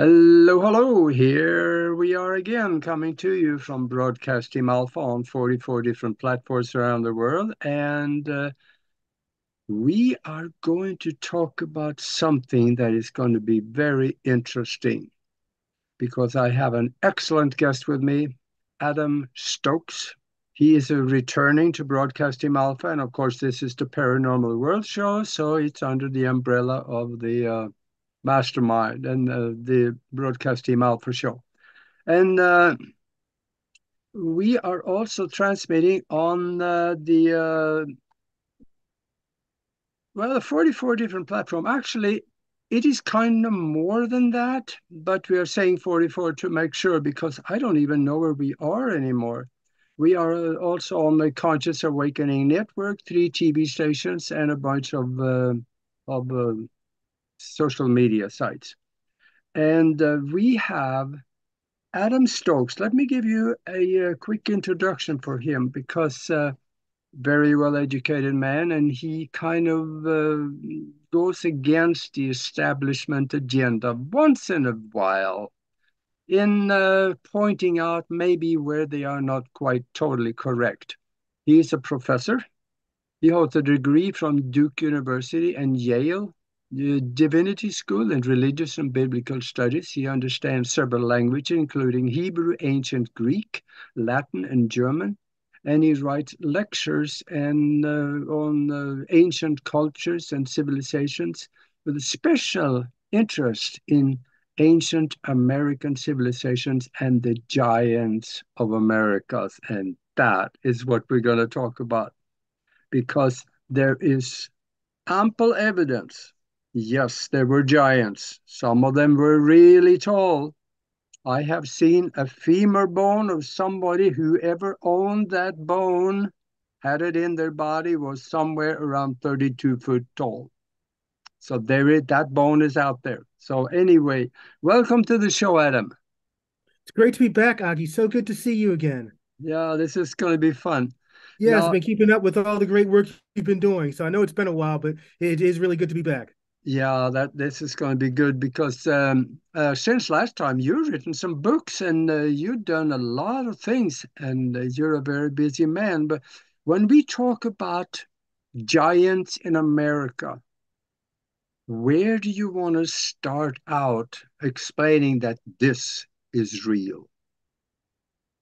Hello, hello. Here we are again, coming to you from Broadcast Team Alpha on 44 different platforms around the world. And uh, we are going to talk about something that is going to be very interesting because I have an excellent guest with me, Adam Stokes. He is returning to Broadcast Team Alpha. And of course, this is the Paranormal World Show. So it's under the umbrella of the uh, mastermind and uh, the broadcast team Alpha show. And uh, we are also transmitting on uh, the uh, well, the 44 different platform. Actually, it is kind of more than that, but we are saying 44 to make sure because I don't even know where we are anymore. We are uh, also on the Conscious Awakening Network, three TV stations, and a bunch of uh, of uh, social media sites. And uh, we have Adam Stokes. Let me give you a, a quick introduction for him because uh, very well educated man, and he kind of uh, goes against the establishment agenda once in a while in uh, pointing out maybe where they are not quite totally correct. He is a professor. He holds a degree from Duke University and Yale divinity school and religious and biblical studies. He understands several languages, including Hebrew, ancient Greek, Latin, and German. And he writes lectures and uh, on uh, ancient cultures and civilizations with a special interest in ancient American civilizations and the giants of Americas. And that is what we're going to talk about because there is ample evidence Yes, there were giants. Some of them were really tall. I have seen a femur bone of somebody who ever owned that bone, had it in their body, was somewhere around 32 foot tall. So there is that bone is out there. So anyway, welcome to the show, Adam. It's great to be back, Augie. So good to see you again. Yeah, this is going to be fun. Yeah, now, been keeping up with all the great work you've been doing. So I know it's been a while, but it is really good to be back. Yeah, that this is going to be good because um, uh, since last time you've written some books and uh, you've done a lot of things, and uh, you're a very busy man. But when we talk about giants in America, where do you want to start out explaining that this is real?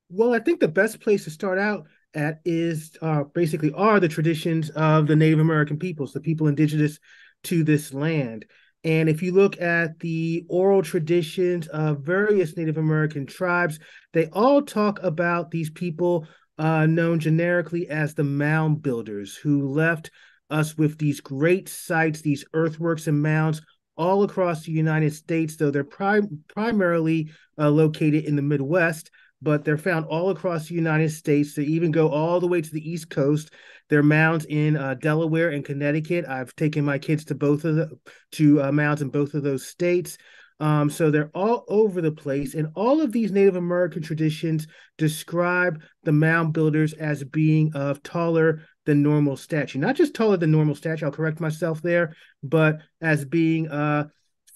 Well, I think the best place to start out at is uh, basically are the traditions of the Native American peoples, the people indigenous to this land. And if you look at the oral traditions of various Native American tribes, they all talk about these people uh, known generically as the mound builders who left us with these great sites, these earthworks and mounds all across the United States, though they're prim- primarily uh, located in the Midwest but they're found all across the United States. They even go all the way to the East Coast. They're mounds in uh, Delaware and Connecticut. I've taken my kids to both of the to uh, mounds in both of those states. Um, so they're all over the place, and all of these Native American traditions describe the mound builders as being of taller than normal stature. Not just taller than normal stature. I'll correct myself there, but as being uh,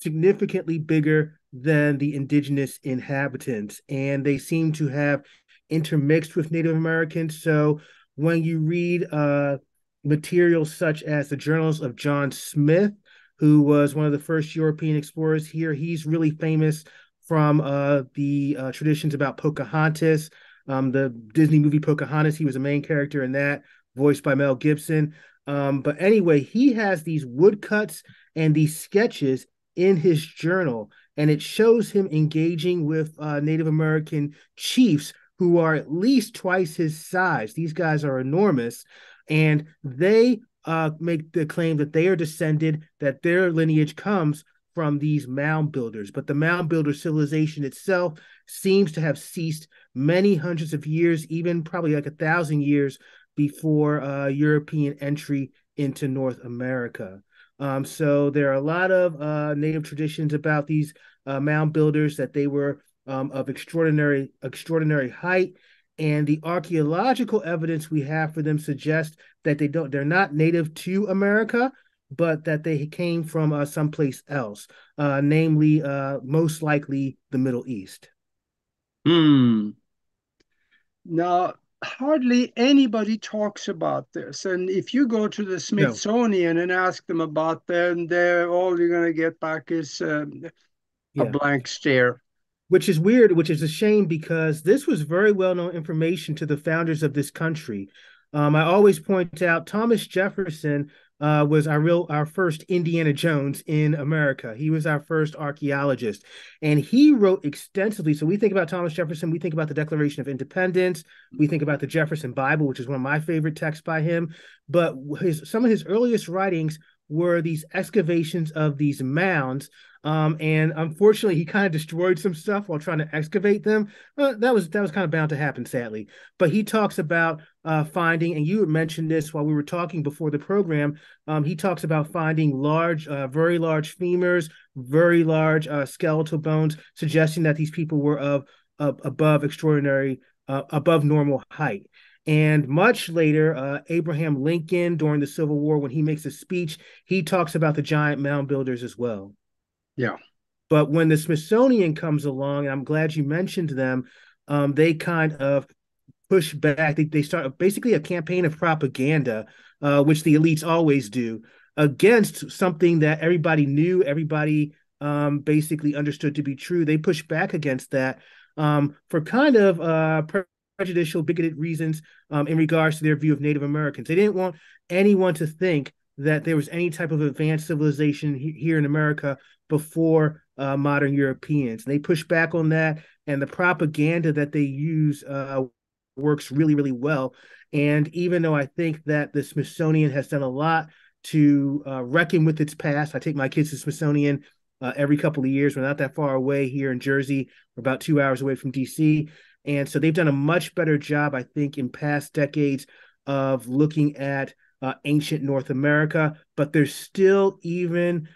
significantly bigger than the indigenous inhabitants. And they seem to have intermixed with Native Americans. So when you read uh, materials such as the journals of John Smith, who was one of the first European explorers here, he's really famous from uh, the uh, traditions about Pocahontas, um, the Disney movie Pocahontas. He was a main character in that, voiced by Mel Gibson. Um, but anyway, he has these woodcuts and these sketches in his journal, and it shows him engaging with uh, Native American chiefs who are at least twice his size. These guys are enormous, and they uh, make the claim that they are descended, that their lineage comes from these mound builders. But the mound builder civilization itself seems to have ceased many hundreds of years, even probably like a thousand years before uh, European entry into North America. Um, so there are a lot of uh, native traditions about these uh, mound builders that they were um, of extraordinary extraordinary height, and the archaeological evidence we have for them suggests that they don't they're not native to America. but that they came from uh, someplace else, uh, namely, uh, most likely the Middle East. Hmm. Now, hardly anybody talks about this. And if you go to the Smithsonian no. and ask them about them, they're all you're going to get back is um, yeah. a blank stare. Which is weird, which is a shame because this was very well known information to the founders of this country. Um, I always point out Thomas Jefferson uh, was our real our first Indiana Jones in America. He was our first archaeologist, and he wrote extensively. So we think about Thomas Jefferson, we think about the Declaration of Independence, we think about the Jefferson Bible, which is one of my favorite texts by him. But his some of his earliest writings were these excavations of these mounds um, and unfortunately, he kind of destroyed some stuff while trying to excavate them. Uh, that was that was kind of bound to happen, sadly. But he talks about uh, finding, and you mentioned this while we were talking before the program. Um, he talks about finding large, uh, very large femurs, very large uh, skeletal bones, suggesting that these people were of, of above extraordinary, uh, above normal height. And much later, uh, Abraham Lincoln, during the Civil War, when he makes a speech, he talks about the giant mound builders as well. Yeah. But when the Smithsonian comes along, and I'm glad you mentioned them, um, they kind of push back. They, they start basically a campaign of propaganda, uh, which the elites always do, against something that everybody knew, everybody um, basically understood to be true. They push back against that um, for kind of uh, prejudicial, bigoted reasons um, in regards to their view of Native Americans. They didn't want anyone to think that there was any type of advanced civilization he- here in America before uh, modern Europeans. And they push back on that, and the propaganda that they use uh, works really, really well. And even though I think that the Smithsonian has done a lot to uh, reckon with its past, I take my kids to Smithsonian uh, every couple of years. We're not that far away here in Jersey. We're about two hours away from DC. And so they've done a much better job, I think, in past decades of looking at uh, ancient North America, but there's still even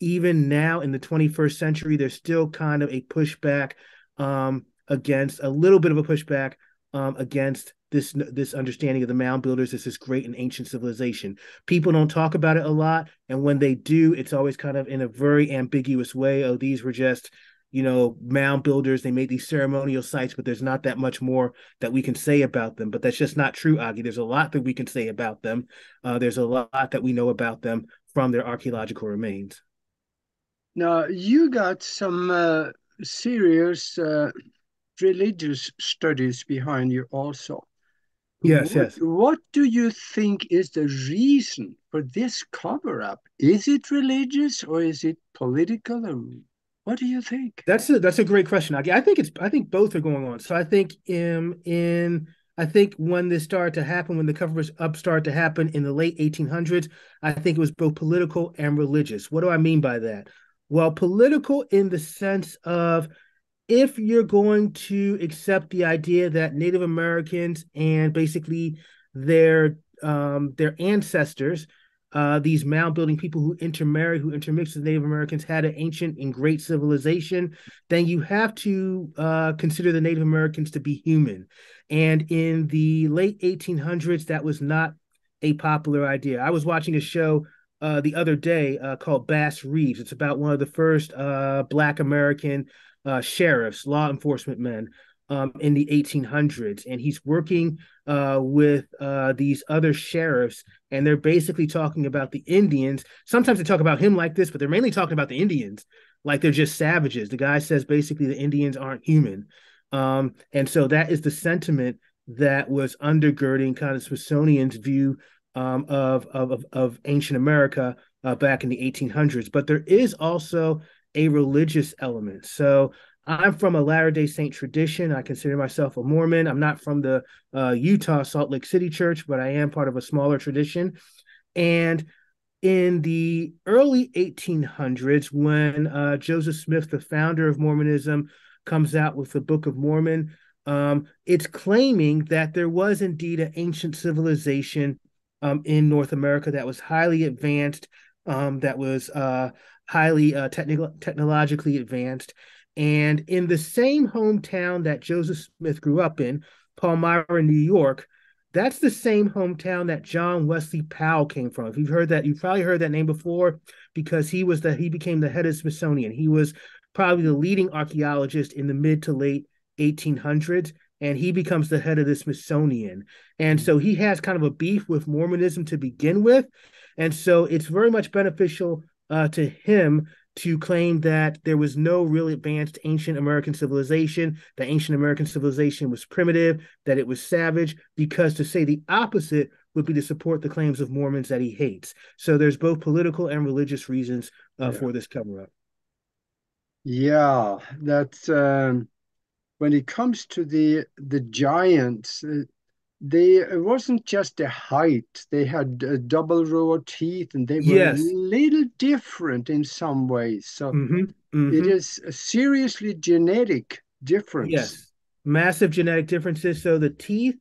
even now in the 21st century, there's still kind of a pushback um, against a little bit of a pushback um, against this this understanding of the mound builders as this great and ancient civilization. People don't talk about it a lot, and when they do, it's always kind of in a very ambiguous way. Oh, these were just you know, mound builders. They made these ceremonial sites, but there's not that much more that we can say about them. But that's just not true, Augie. There's a lot that we can say about them. Uh, there's a lot that we know about them from their archaeological remains. Now, you got some uh, serious uh, religious studies behind you also. Yes, what, yes. What do you think is the reason for this cover up? Is it religious or is it political or what do you think? That's a that's a great question. I, I think it's I think both are going on. So I think in in I think when this started to happen, when the coverage up started to happen in the late 1800s, I think it was both political and religious. What do I mean by that? Well, political in the sense of if you're going to accept the idea that Native Americans and basically their um, their ancestors uh, these mound building people who intermarry, who intermix with Native Americans, had an ancient and great civilization, then you have to uh, consider the Native Americans to be human. And in the late 1800s, that was not a popular idea. I was watching a show uh, the other day uh, called Bass Reeves. It's about one of the first uh, Black American uh, sheriffs, law enforcement men um, in the 1800s, and he's working uh, with uh, these other sheriffs, and they're basically talking about the Indians. Sometimes they talk about him like this, but they're mainly talking about the Indians like they're just savages. The guy says basically the Indians aren't human, um, and so that is the sentiment that was undergirding kind of Smithsonian's view um, of, of of ancient America uh, back in the 1800s. But there is also a religious element. So I'm from a Latter day Saint tradition. I consider myself a Mormon. I'm not from the uh, Utah Salt Lake City Church, but I am part of a smaller tradition. And in the early 1800s, when uh, Joseph Smith, the founder of Mormonism, comes out with the Book of Mormon, um, it's claiming that there was indeed an ancient civilization um, in North America that was highly advanced, um, that was uh, highly uh, technical, technologically advanced, and in the same hometown that Joseph Smith grew up in, Palmyra, New York, That's the same hometown that John Wesley Powell came from. If you've heard that, you've probably heard that name before because he was the he became the head of Smithsonian. He was probably the leading archaeologist in the mid to late 1800s and he becomes the head of the Smithsonian. And so he has kind of a beef with Mormonism to begin with. And so it's very much beneficial uh, to him to claim that there was no really advanced ancient American civilization, that ancient American civilization was primitive, that it was savage, because to say the opposite would be to support the claims of Mormons that he hates. So there's both political and religious reasons uh, yeah. for this cover up. Yeah, that's um, when it comes to the the giants. They it wasn't just the height; they had a double row of teeth, and they were yes. a little different in some ways. So mm-hmm, mm-hmm. It is a seriously genetic difference. Yes, massive genetic differences. So the teeth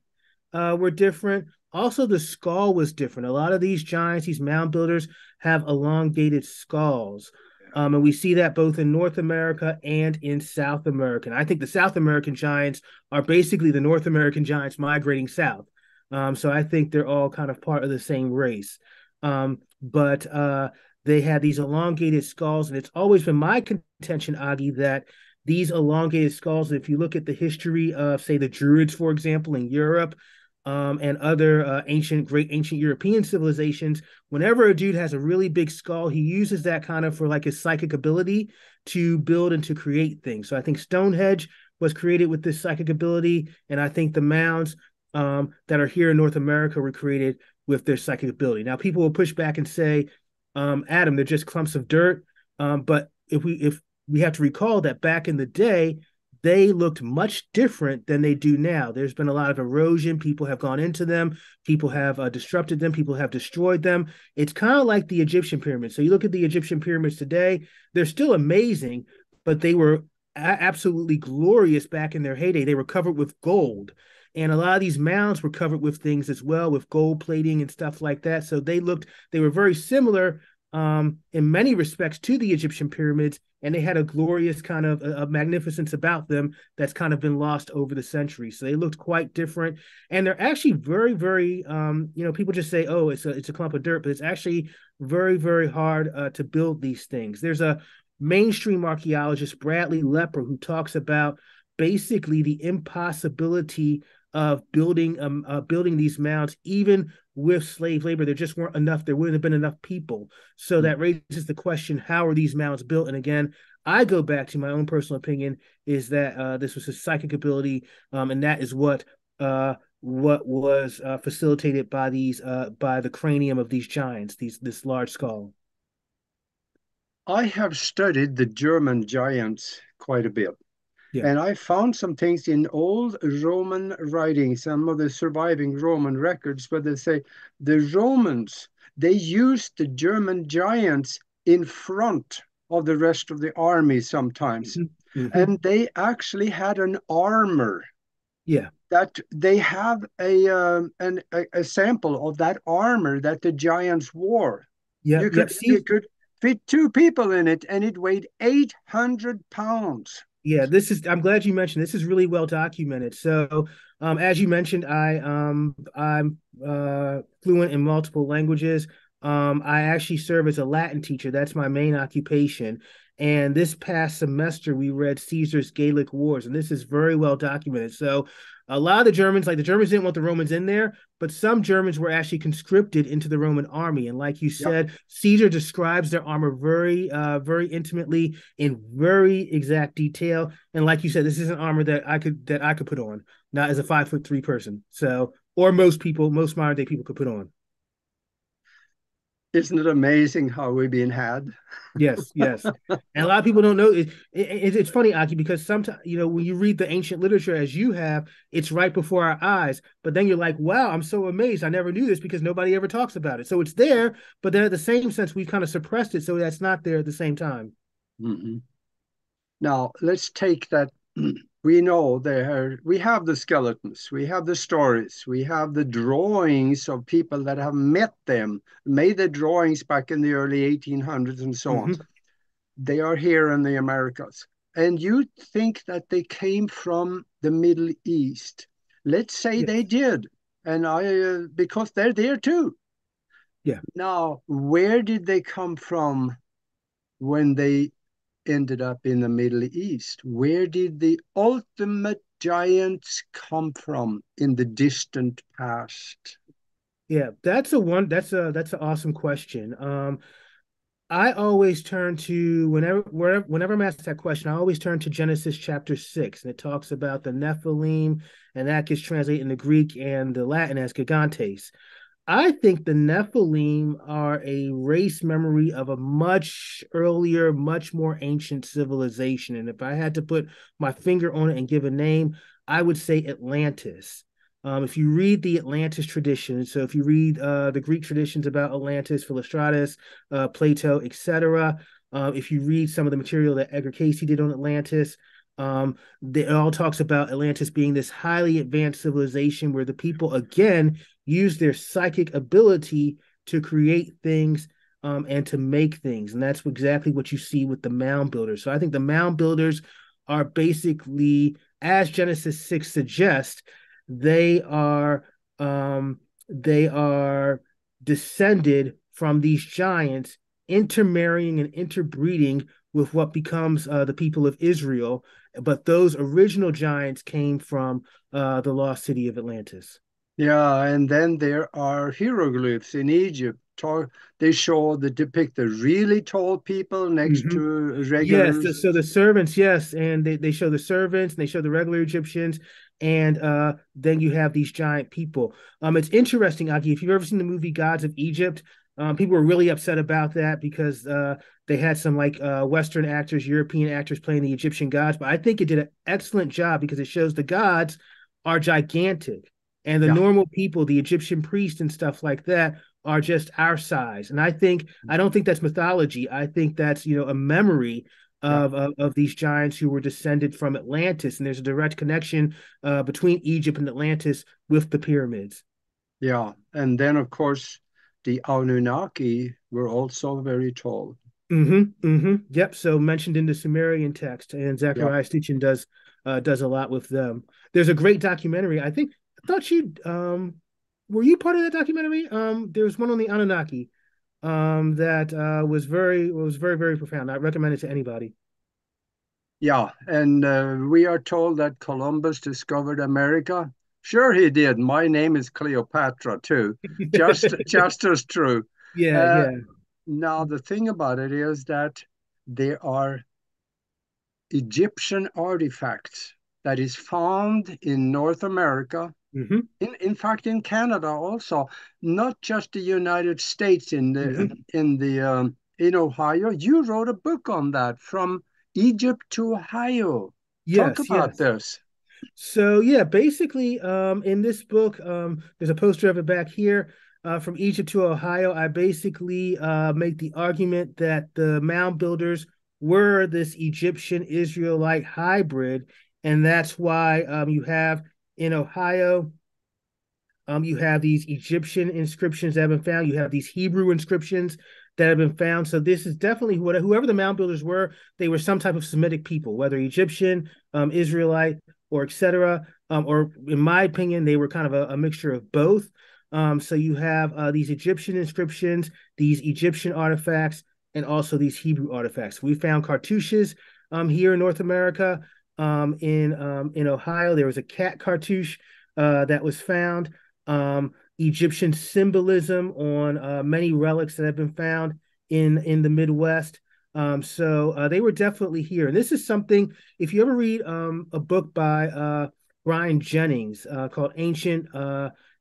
uh, were different. Also, the skull was different. A lot of these giants, these mound builders, have elongated skulls. Um, and we see that both in North America and in South America. And I think the South American giants are basically the North American giants migrating south. Um, so I think they're all kind of part of the same race. Um, but uh, they had these elongated skulls, and it's always been my contention, Augie, that these elongated skulls, if you look at the history of, say, the Druids, for example, in Europe, um, and other uh, ancient, great ancient European civilizations, whenever a dude has a really big skull, he uses that kind of for like his psychic ability to build and to create things. So I think Stonehenge was created with this psychic ability, and I think the mounds um, that are here in North America were created with their psychic ability. Now, people will push back and say, um, "Adam, they're just clumps of dirt." Um, but if we if we have to recall that back in the day, they looked much different than they do now. There's been a lot of erosion. People have gone into them. People have uh, disrupted them. People have destroyed them. It's kind of like the Egyptian pyramids. So you look at the Egyptian pyramids today, they're still amazing, but they were a- absolutely glorious back in their heyday. They were covered with gold. And a lot of these mounds were covered with things as well, with gold plating and stuff like that. So they looked, they were very similar um, in many respects to the Egyptian pyramids, and they had a glorious kind of a, a, magnificence about them that's kind of been lost over the centuries. So they looked quite different, and they're actually very, very. Um, you know, people just say, "Oh, it's a it's a clump of dirt," but it's actually very, very hard uh, to build these things. There's a mainstream archaeologist, Bradley Lepper, who talks about basically the impossibility of building um uh, building these mounds even with slave labor there just weren't enough there wouldn't have been enough people. So hmm. that raises the question how are these mounds built? And again i go back to my own personal opinion is that uh, this was a psychic ability um, and that is what uh, what was uh, facilitated by these uh, by the cranium of these giants these this large skull. I have studied the german giants quite a bit yeah. And I found some things in old Roman writings, some of the surviving Roman records, where they say the Romans, they used the German giants in front of the rest of the army sometimes. Mm-hmm. mm-hmm. And they actually had an armor. Yeah. That they have a um, an, a, a, sample of that armor that the giants wore. Yeah, you could, yeah. you could fit two people in it, and it weighed eight hundred pounds. Yeah, this is. I'm glad you mentioned this. Is really well documented. So, um, as you mentioned, I um, I'm uh, fluent in multiple languages. Um, I actually serve as a Latin teacher. That's my main occupation. And this past semester, we read Caesar's Gallic Wars, and this is very well documented. So, a lot of the Germans, like the Germans didn't want the Romans in there, but some Germans were actually conscripted into the Roman army. And like you said, yep. Caesar describes their armor very, uh, very intimately in very exact detail. And like you said, this is an armor that I could that I could put on, not as a five foot three person. So, or most people, most modern day people could put on. Isn't it amazing how we've been had? yes, yes. And a lot of people don't know. It, it, it's funny, Aki, because sometimes you know when you read the ancient literature as you have, it's right before our eyes. But then you're like, "Wow, I'm so amazed! I never knew this because nobody ever talks about it." So it's there, but then at the same sense, we've kind of suppressed it, so that's not there at the same time. Mm-hmm. Now let's take that we know there we have the skeletons we have the stories we have the drawings of people that have met them made the drawings back in the early 1800s and so mm-hmm. on they are here in the americas and you think that they came from the middle east let's say yes. they did and I uh, because they're there too. Yeah. Now, where did they come from when they ended up in the Middle East? Where did the ultimate giants come from in the distant past? Yeah, that's a one. That's a that's an awesome question. Um, I always turn to whenever wherever whenever I'm asked that question, I always turn to Genesis chapter six, and it talks about the Nephilim, and that gets translated in the Greek and the Latin as gigantes. I think the Nephilim are a race memory of a much earlier, much more ancient civilization. And if I had to put my finger on it and give a name, I would say Atlantis. Um, if you read the Atlantis tradition, so if you read uh, the Greek traditions about Atlantis, Philostratus, uh, Plato, etc., uh, if you read some of the material that Edgar Cayce did on Atlantis, um, it all talks about Atlantis being this highly advanced civilization where the people again use their psychic ability to create things um, and to make things, and that's exactly what you see with the mound builders. So I think the mound builders are basically, as Genesis six suggests, they are um, they are descended from these giants intermarrying and interbreeding with what becomes uh, the people of Israel. But those original giants came from uh, the lost city of Atlantis. Yeah, and then there are hieroglyphs in Egypt. They show the depict the really tall people next mm-hmm. to regular. Yes, so the servants, yes, and they, they show the servants and they show the regular Egyptians, and uh, then you have these giant people. Um, it's interesting, Aki. If you've ever seen the movie Gods of Egypt, um, people were really upset about that because uh, they had some like uh, Western actors, European actors playing the Egyptian gods. But I think it did an excellent job because it shows the gods are gigantic, and the yeah. normal people, the Egyptian priests and stuff like that, are just our size. And I think I don't think that's mythology. I think that's you know a memory of, yeah. of, of these giants who were descended from Atlantis, and there's a direct connection uh, between Egypt and Atlantis with the pyramids. Yeah, and then of course the Anunnaki were also very tall. Mm-hmm. Mm-hmm. Yep. So mentioned in the Sumerian text, and Zecharia Sitchin does uh, does a lot with them. There's a great documentary. I think I thought you um were you part of that documentary? Um, there's one on the Anunnaki um that uh was very was very very profound. I recommend it to anybody. Yeah, and uh, we are told that Columbus discovered America Sure, he did. My name is Cleopatra too. Just, just as true. Yeah, uh, yeah. Now the thing about it is that there are Egyptian artifacts that is found in North America. Mm-hmm. In, in fact, in Canada also, not just the United States. In the mm-hmm. in the um, in Ohio, you wrote a book on that from Egypt to Ohio. Yes, Talk about yes. this. So yeah, basically, um, in this book, um, there's a poster of it back here. Uh, from Egypt to Ohio, I basically uh, make the argument that the mound builders were this Egyptian Israelite hybrid, and that's why um, you have in Ohio, um, you have these Egyptian inscriptions that have been found. You have these Hebrew inscriptions that have been found. So this is definitely what whoever the mound builders were, they were some type of Semitic people, whether Egyptian, um, Israelite, or etc. Um, or in my opinion, they were kind of a, a mixture of both. Um, so you have uh, these Egyptian inscriptions, these Egyptian artifacts, and also these Hebrew artifacts. We found cartouches um, here in North America. Um, in um, in Ohio, there was a cat cartouche uh, that was found. Um, Egyptian symbolism on uh, many relics that have been found in in the Midwest. Um, so uh, they were definitely here. And this is something, if you ever read a book by uh, Brian Jennings uh, called Ancient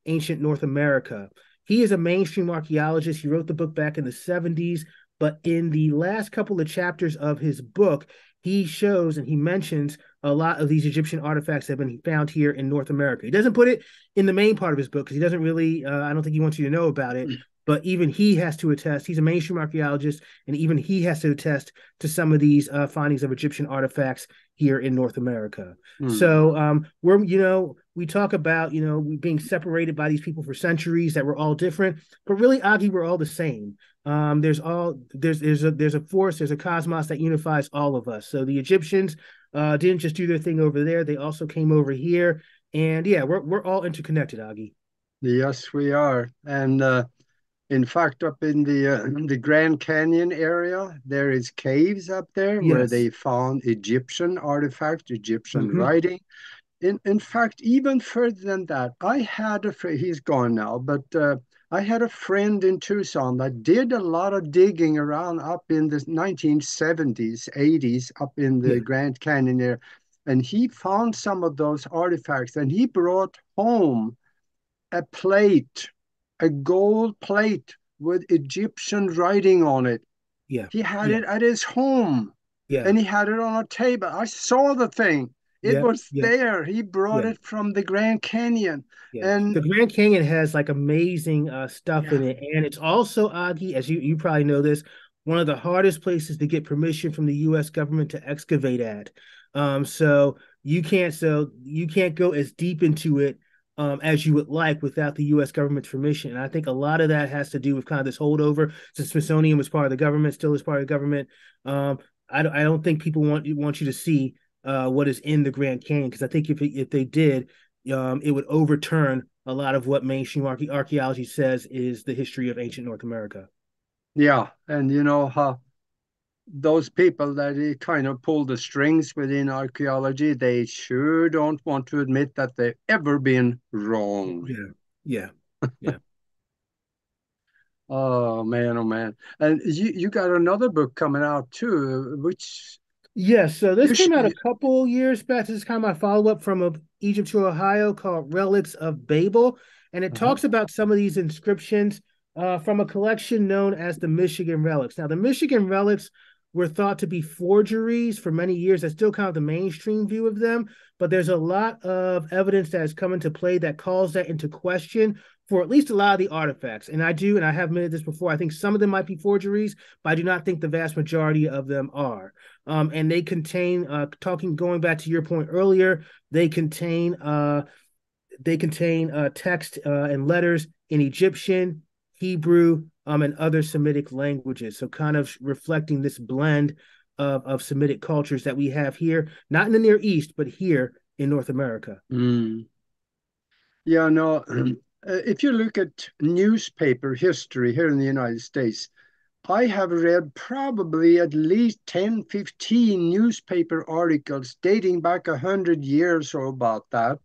Ancient North America, he is a mainstream archaeologist. He wrote the book back in the 70s, but in the last couple of chapters of his book, he shows and he mentions a lot of these Egyptian artifacts that have been found here in North America. He doesn't put it in the main part of his book because he doesn't really, uh, I don't think he wants you to know about it, but even he has to attest. He's a mainstream archaeologist, and even he has to attest to some of these uh, findings of Egyptian artifacts here in North America. Hmm. So um, we're, you know, we talk about, you know, being separated by these people for centuries that we're all different, but really, Aggie, we're all the same. Um, there's all there's there's a there's a force, there's a cosmos that unifies all of us. So the Egyptians uh, didn't just do their thing over there; they also came over here, and yeah, we're we're all interconnected, Aggie. Yes, we are. And uh, in fact, up in the uh, the Grand Canyon area, there is caves up there where they found Egyptian artifacts, Egyptian hmm writing. In in fact, even further than that, I had a friend, he's gone now, but uh, I had a friend in Tucson that did a lot of digging around up in the 1970s, 80s, up in the Yeah. Grand Canyon area. And he found some of those artifacts and he brought home a plate, a gold plate with Egyptian writing on it. Yeah. He had Yeah. it at his home Yeah. and he had it on a table. I saw the thing. It Yeah. was Yeah. there. He brought it from the Grand Canyon. Yeah, And the Grand Canyon has like amazing uh, stuff in it, and it's also Augie, as you you probably know this, one of the hardest places to get permission from the U.S. government to excavate at. Um, so you can't so you can't go as deep into it um, as you would like without the U.S. government's permission. And I think a lot of that has to do with kind of this holdover. The Smithsonian was part of the government, still is part of the government. Um, I don't I don't think people want want you to see uh, what is in the Grand Canyon because I think if if they did um, it would overturn a lot of what mainstream archaeology says is the history of ancient North America. yeah. And you know how those people that kind of pull the strings within archaeology, they sure don't want to admit that they've ever been wrong. Yeah, yeah, yeah. Oh man, oh man. And you you got another book coming out too, which Yeah, so this came out a couple years back. This is kind of my follow-up from a Egypt to Ohio called Relics of Babel. And it uh-huh. talks about some of these inscriptions uh, from a collection known as the Michigan Relics. Now, the Michigan Relics were thought to be forgeries for many years. That's still kind of the mainstream view of them, but there's a lot of evidence that has come into play that calls that into question for at least a lot of the artifacts. And I do, and I have admitted this before, I think some of them might be forgeries, but I do not think the vast majority of them are. Um, and they contain, uh, talking, going back to your point earlier, they contain, uh, they contain uh, text uh, and letters in Egyptian, Hebrew, um, and other Semitic languages. So, kind of reflecting this blend of, of Semitic cultures that we have here, not in the Near East, but here in North America. Mm. Yeah, no. if you look at newspaper history here in the United States, I have read probably at least 10, 15 newspaper articles dating back a hundred years or about that,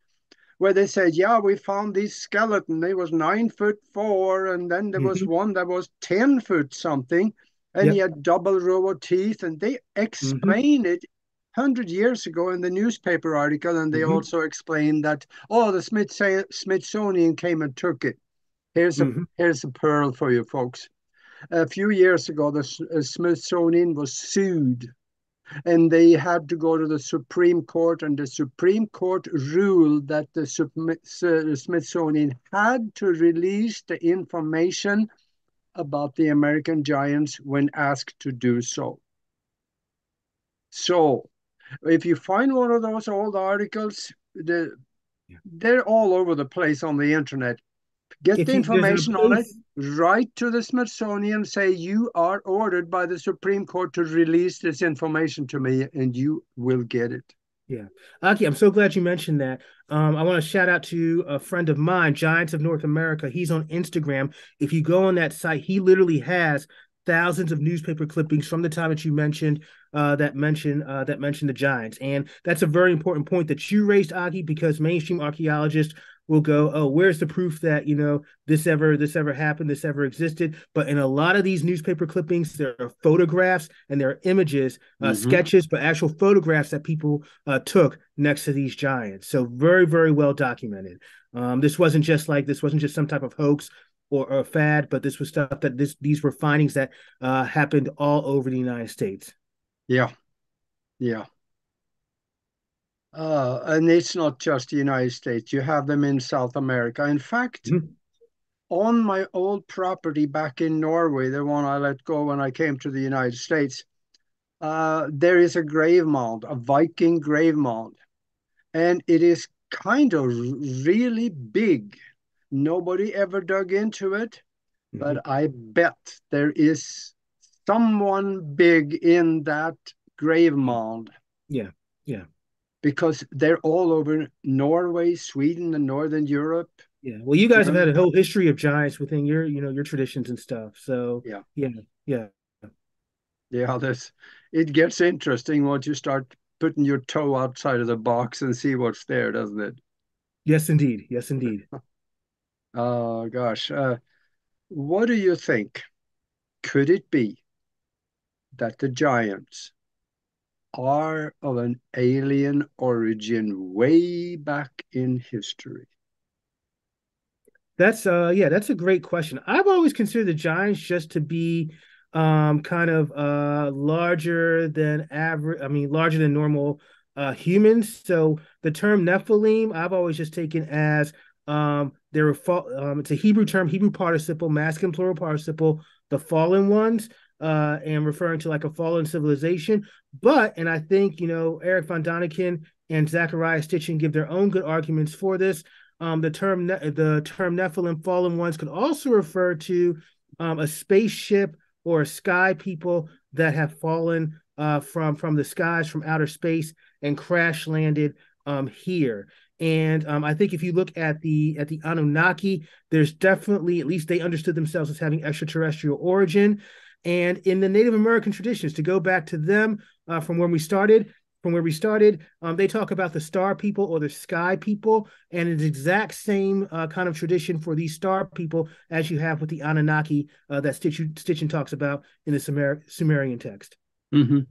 where they said, yeah, we found this skeleton. It was nine foot four, and then there was Mm-hmm. one that was 10 foot something, and he had double row of teeth, and they Mm-hmm. it 100 years ago in the newspaper article, and they Mm-hmm. also explained that, oh, the Smith Smithsonian came and took it. Here's a Mm-hmm. here's a pearl for you folks. A few years ago, the Smithsonian was sued and they had to go to the Supreme Court, and the Supreme Court ruled that the Smithsonian had to release the information about the American giants when asked to do so. So, if you find one of those old articles, the, they're all over the place on the internet. Get If the you there's a information on it, write to the Smithsonian, say you are ordered by the Supreme Court to release this information to me, and you will get it. yeah. Aki, I'm so glad you mentioned that. Um, I want to shout out to a friend of mine, Giants of North America. He's on Instagram. If you go on that site, he literally has thousands of newspaper clippings from the time that you mentioned uh, that mention uh, that mention the Giants, and that's a very important point that you raised, Aki, because mainstream archaeologists will go, "Oh, where's the proof that you know this ever this ever happened, this ever existed?" But in a lot of these newspaper clippings, there are photographs and there are images, uh, Mhm. sketches, but actual photographs that people uh, took next to these giants. So very very well documented. Um, this wasn't just like this wasn't just some type of hoax or, or fad, but this was stuff that this these were findings that uh, happened all over the United States. Yeah, yeah. Uh, and it's not just the United States. You have them in South America. In fact, Mhm. on my old property back in Norway, the one I let go when I came to the United States, uh, there is a grave mound, a Viking grave mound, and it is kind of really big. Nobody ever dug into it, but Mhm. I bet there is someone big in that grave mound Yeah, yeah, because they're all over Norway, Sweden, and Northern Europe. Yeah. Well, you guys have had a whole history of giants within your, you know, your traditions and stuff. So yeah, yeah, yeah, yeah. This it gets interesting once you start putting your toe outside of the box and see what's there, doesn't it? Yes, indeed. Yes, indeed. oh gosh, uh, what do you think? Could it be that the giants are of an alien origin way back in history? That's uh yeah, that's a great question. I've always considered the Giants just to be um kind of uh larger than average, I mean larger than normal uh humans. So the term Nephilim, I've always just taken as um there were fa- um it's a Hebrew term, Hebrew participle, masculine plural participle, the fallen ones uh, and referring to like a fallen civilization. But, and I think, you know, Eric von Daniken and Zecharia Sitchin give their own good arguments for this. Um, the term the term Nephilim, fallen ones, could also refer to um, a spaceship or a sky people that have fallen uh, from from the skies from outer space and crash landed um, here. And um, I think if you look at the at the Anunnaki, there's definitely at least they understood themselves as having extraterrestrial origin. And in the Native American traditions, to go back to them uh, from when we started, from where we started, um, they talk about the star people or the sky people, and it's exact same uh, kind of tradition for these star people as you have with the Anunnaki uh, that Stitch- Sitchin talks about in the Sumer- Sumerian text. Mm-hmm.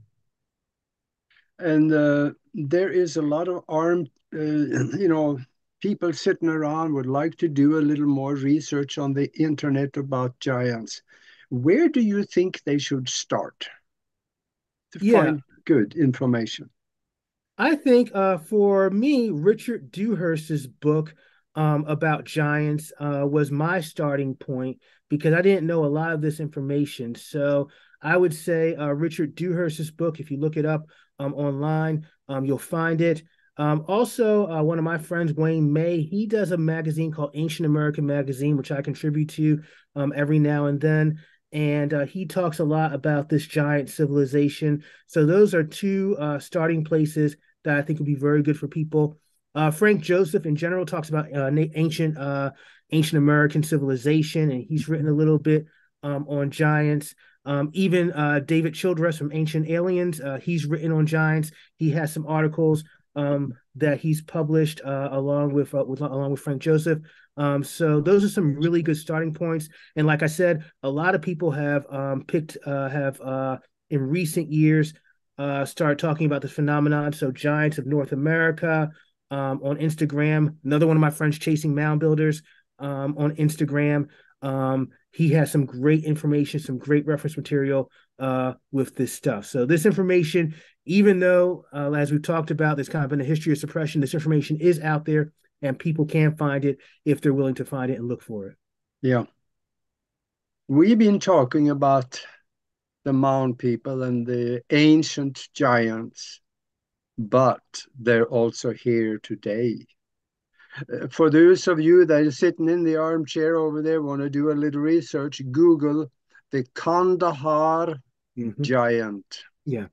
And uh, there is a lot of armed, uh, you know, people sitting around would like to do a little more research on the internet about giants where do you think they should start to yeah. find good information? I think uh, for me, Richard Dewhurst's book um, about giants uh, was my starting point because I didn't know a lot of this information. So I would say uh, Richard Dewhurst's book, if you look it up um, online, um, you'll find it. Um, also, uh, one of my friends, Wayne May, he does a magazine called Ancient American Magazine, which I contribute to um, every now and then and uh, he talks a lot about this giant civilization. So those are two uh, starting places that I think would be very good for people. Uh, Frank Joseph, in general, talks about uh, ancient uh, ancient American civilization, and he's written a little bit um, on giants. Um, even uh, David Childress from Ancient Aliens, he's written on giants. He has some articles um, that he's published uh, along with, uh, with along with Frank Joseph. Um, so those are some really good starting points. And like I said, a lot of people have um, picked uh, have uh, in recent years uh, started talking about this phenomenon. So Giants of North America um, on Instagram. Another one of my friends, Chasing Mound Builders, um, on Instagram. Um, he has some great information, some great reference material uh, with this stuff. So this information, even though uh, as we've talked about, there's kind of been a history of suppression, this information is out there and people can find it if they're willing to find it and look for it. Yeah. We've been talking about the mound people and the ancient giants, but they're also here today. Uh, for those of you that are sitting in the armchair over there, want to do a little research, Google the Kandahar mm-hmm. giant. Yeah.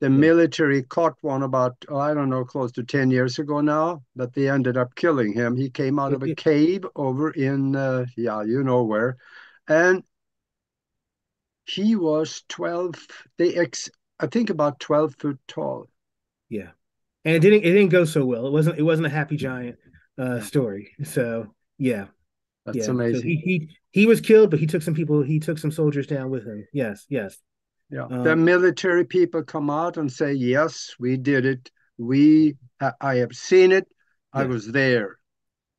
The military caught one about oh, I don't know close to 10 years ago now but they ended up killing him. He came out of a cave over in uh, yeah you know where. And he was 12 they ex I think about 12 foot tall. Yeah. And it didn't it didn't go so well. It wasn't it wasn't a happy giant uh story. So yeah. That's yeah. amazing so he, he he was killed but he took some people he took some soldiers down with him. Yes yes yeah, um, the military people come out and say, "Yes, we did it. We, I have seen it. Yeah. I was there."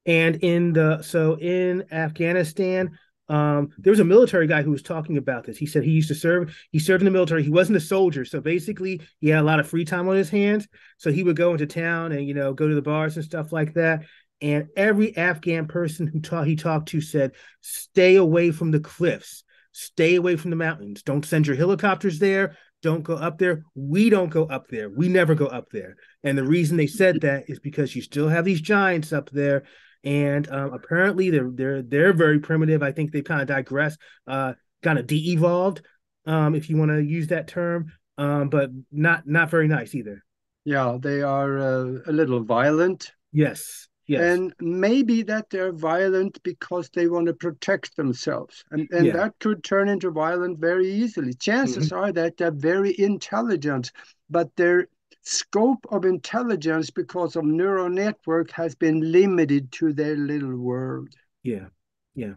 And in the so in Afghanistan, um, there was a military guy who was talking about this. He said he used to serve. He served in the military. He wasn't a soldier, so basically, he had a lot of free time on his hands. So he would go into town and you know go to the bars and stuff like that. And every Afghan person who ta- he talked to said, "Stay away from the cliffs." Stay away from the mountains. Don't send your helicopters there. Don't go up there. We don't go up there. We never go up there. And the reason they said that is because you still have these giants up there, and um, apparently they're they're they're very primitive. I think they kind of digress, uh, kind of de-evolved, um, if you want to use that term, um, but not not very nice either. Yeah, they are uh, a little violent. Yes, Yes. And maybe that they're violent because they want to protect themselves. And, and Yeah. that could turn into violent very easily. Chances Mhm. are that they're very intelligent, but their scope of intelligence because of neural network has been limited to their little world. Yeah. Yeah.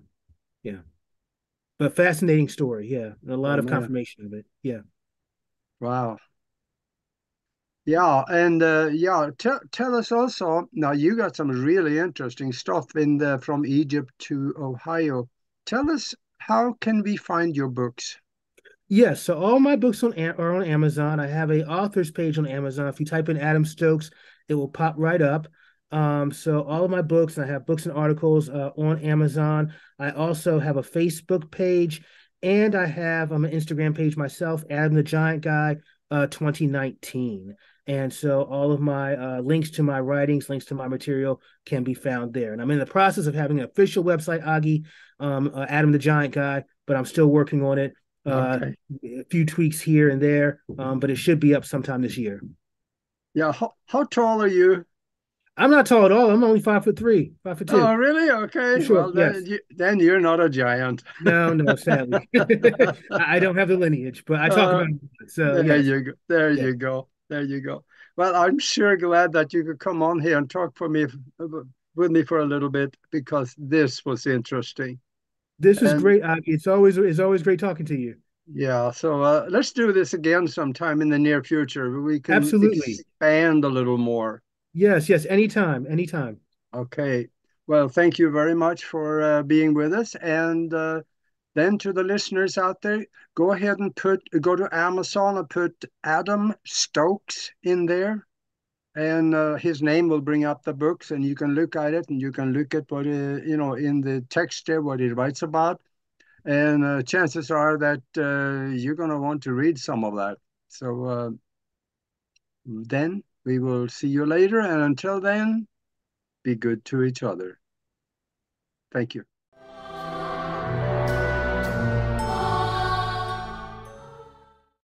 Yeah. But fascinating story. Yeah. A lot Oh, of man. confirmation of it. Yeah. Wow. Yeah, and uh, yeah, tell tell us also. Now you got some really interesting stuff in the from Egypt to Ohio. Tell us how can we find your books? Yes, so all my books on are on Amazon. I have a authors page on Amazon. If you type in Adam Stokes, it will pop right up. Um, so all of my books, I have books and articles uh, on Amazon. I also have a Facebook page, and I have um, an Instagram page myself, Adam the Giant Guy, uh, 2019. And so all of my uh, links to my writings, links to my material can be found there. And I'm in the process of having an official website, Augie, um, uh, Adam the Giant Guy, but I'm still working on it. Uh, Okay. a few tweaks here and there, um, but it should be up sometime this year. Yeah, how, how tall are you? I'm not tall at all. I'm only five foot three, five foot two. Oh, really? Okay. Sure, Well, then yes. you, then you're not a giant. No, no, sadly, I don't have the lineage, but I talk Uh, about it. So There yes, you go. There Yeah. you go. There you go. Well, I'm sure glad that you could come on here and talk for me with me for a little bit because this was interesting. this is And- great. It's always it's always great talking to you. Yeah, so uh, let's do this again sometime in the near future. We can Absolutely. expand a little more. Yes, yes, anytime, anytime. Okay. Well, thank you very much for uh, being with us. And uh, then to the listeners out there, go ahead and put go to Amazon and put Adam Stokes in there, and uh, his name will bring up the books, and you can look at it, and you can look at what uh, you know in the text there what he writes about, and uh, chances are that uh, you're to want to read some of that. So uh, then we will see you later, and until then, be good to each other. Thank you.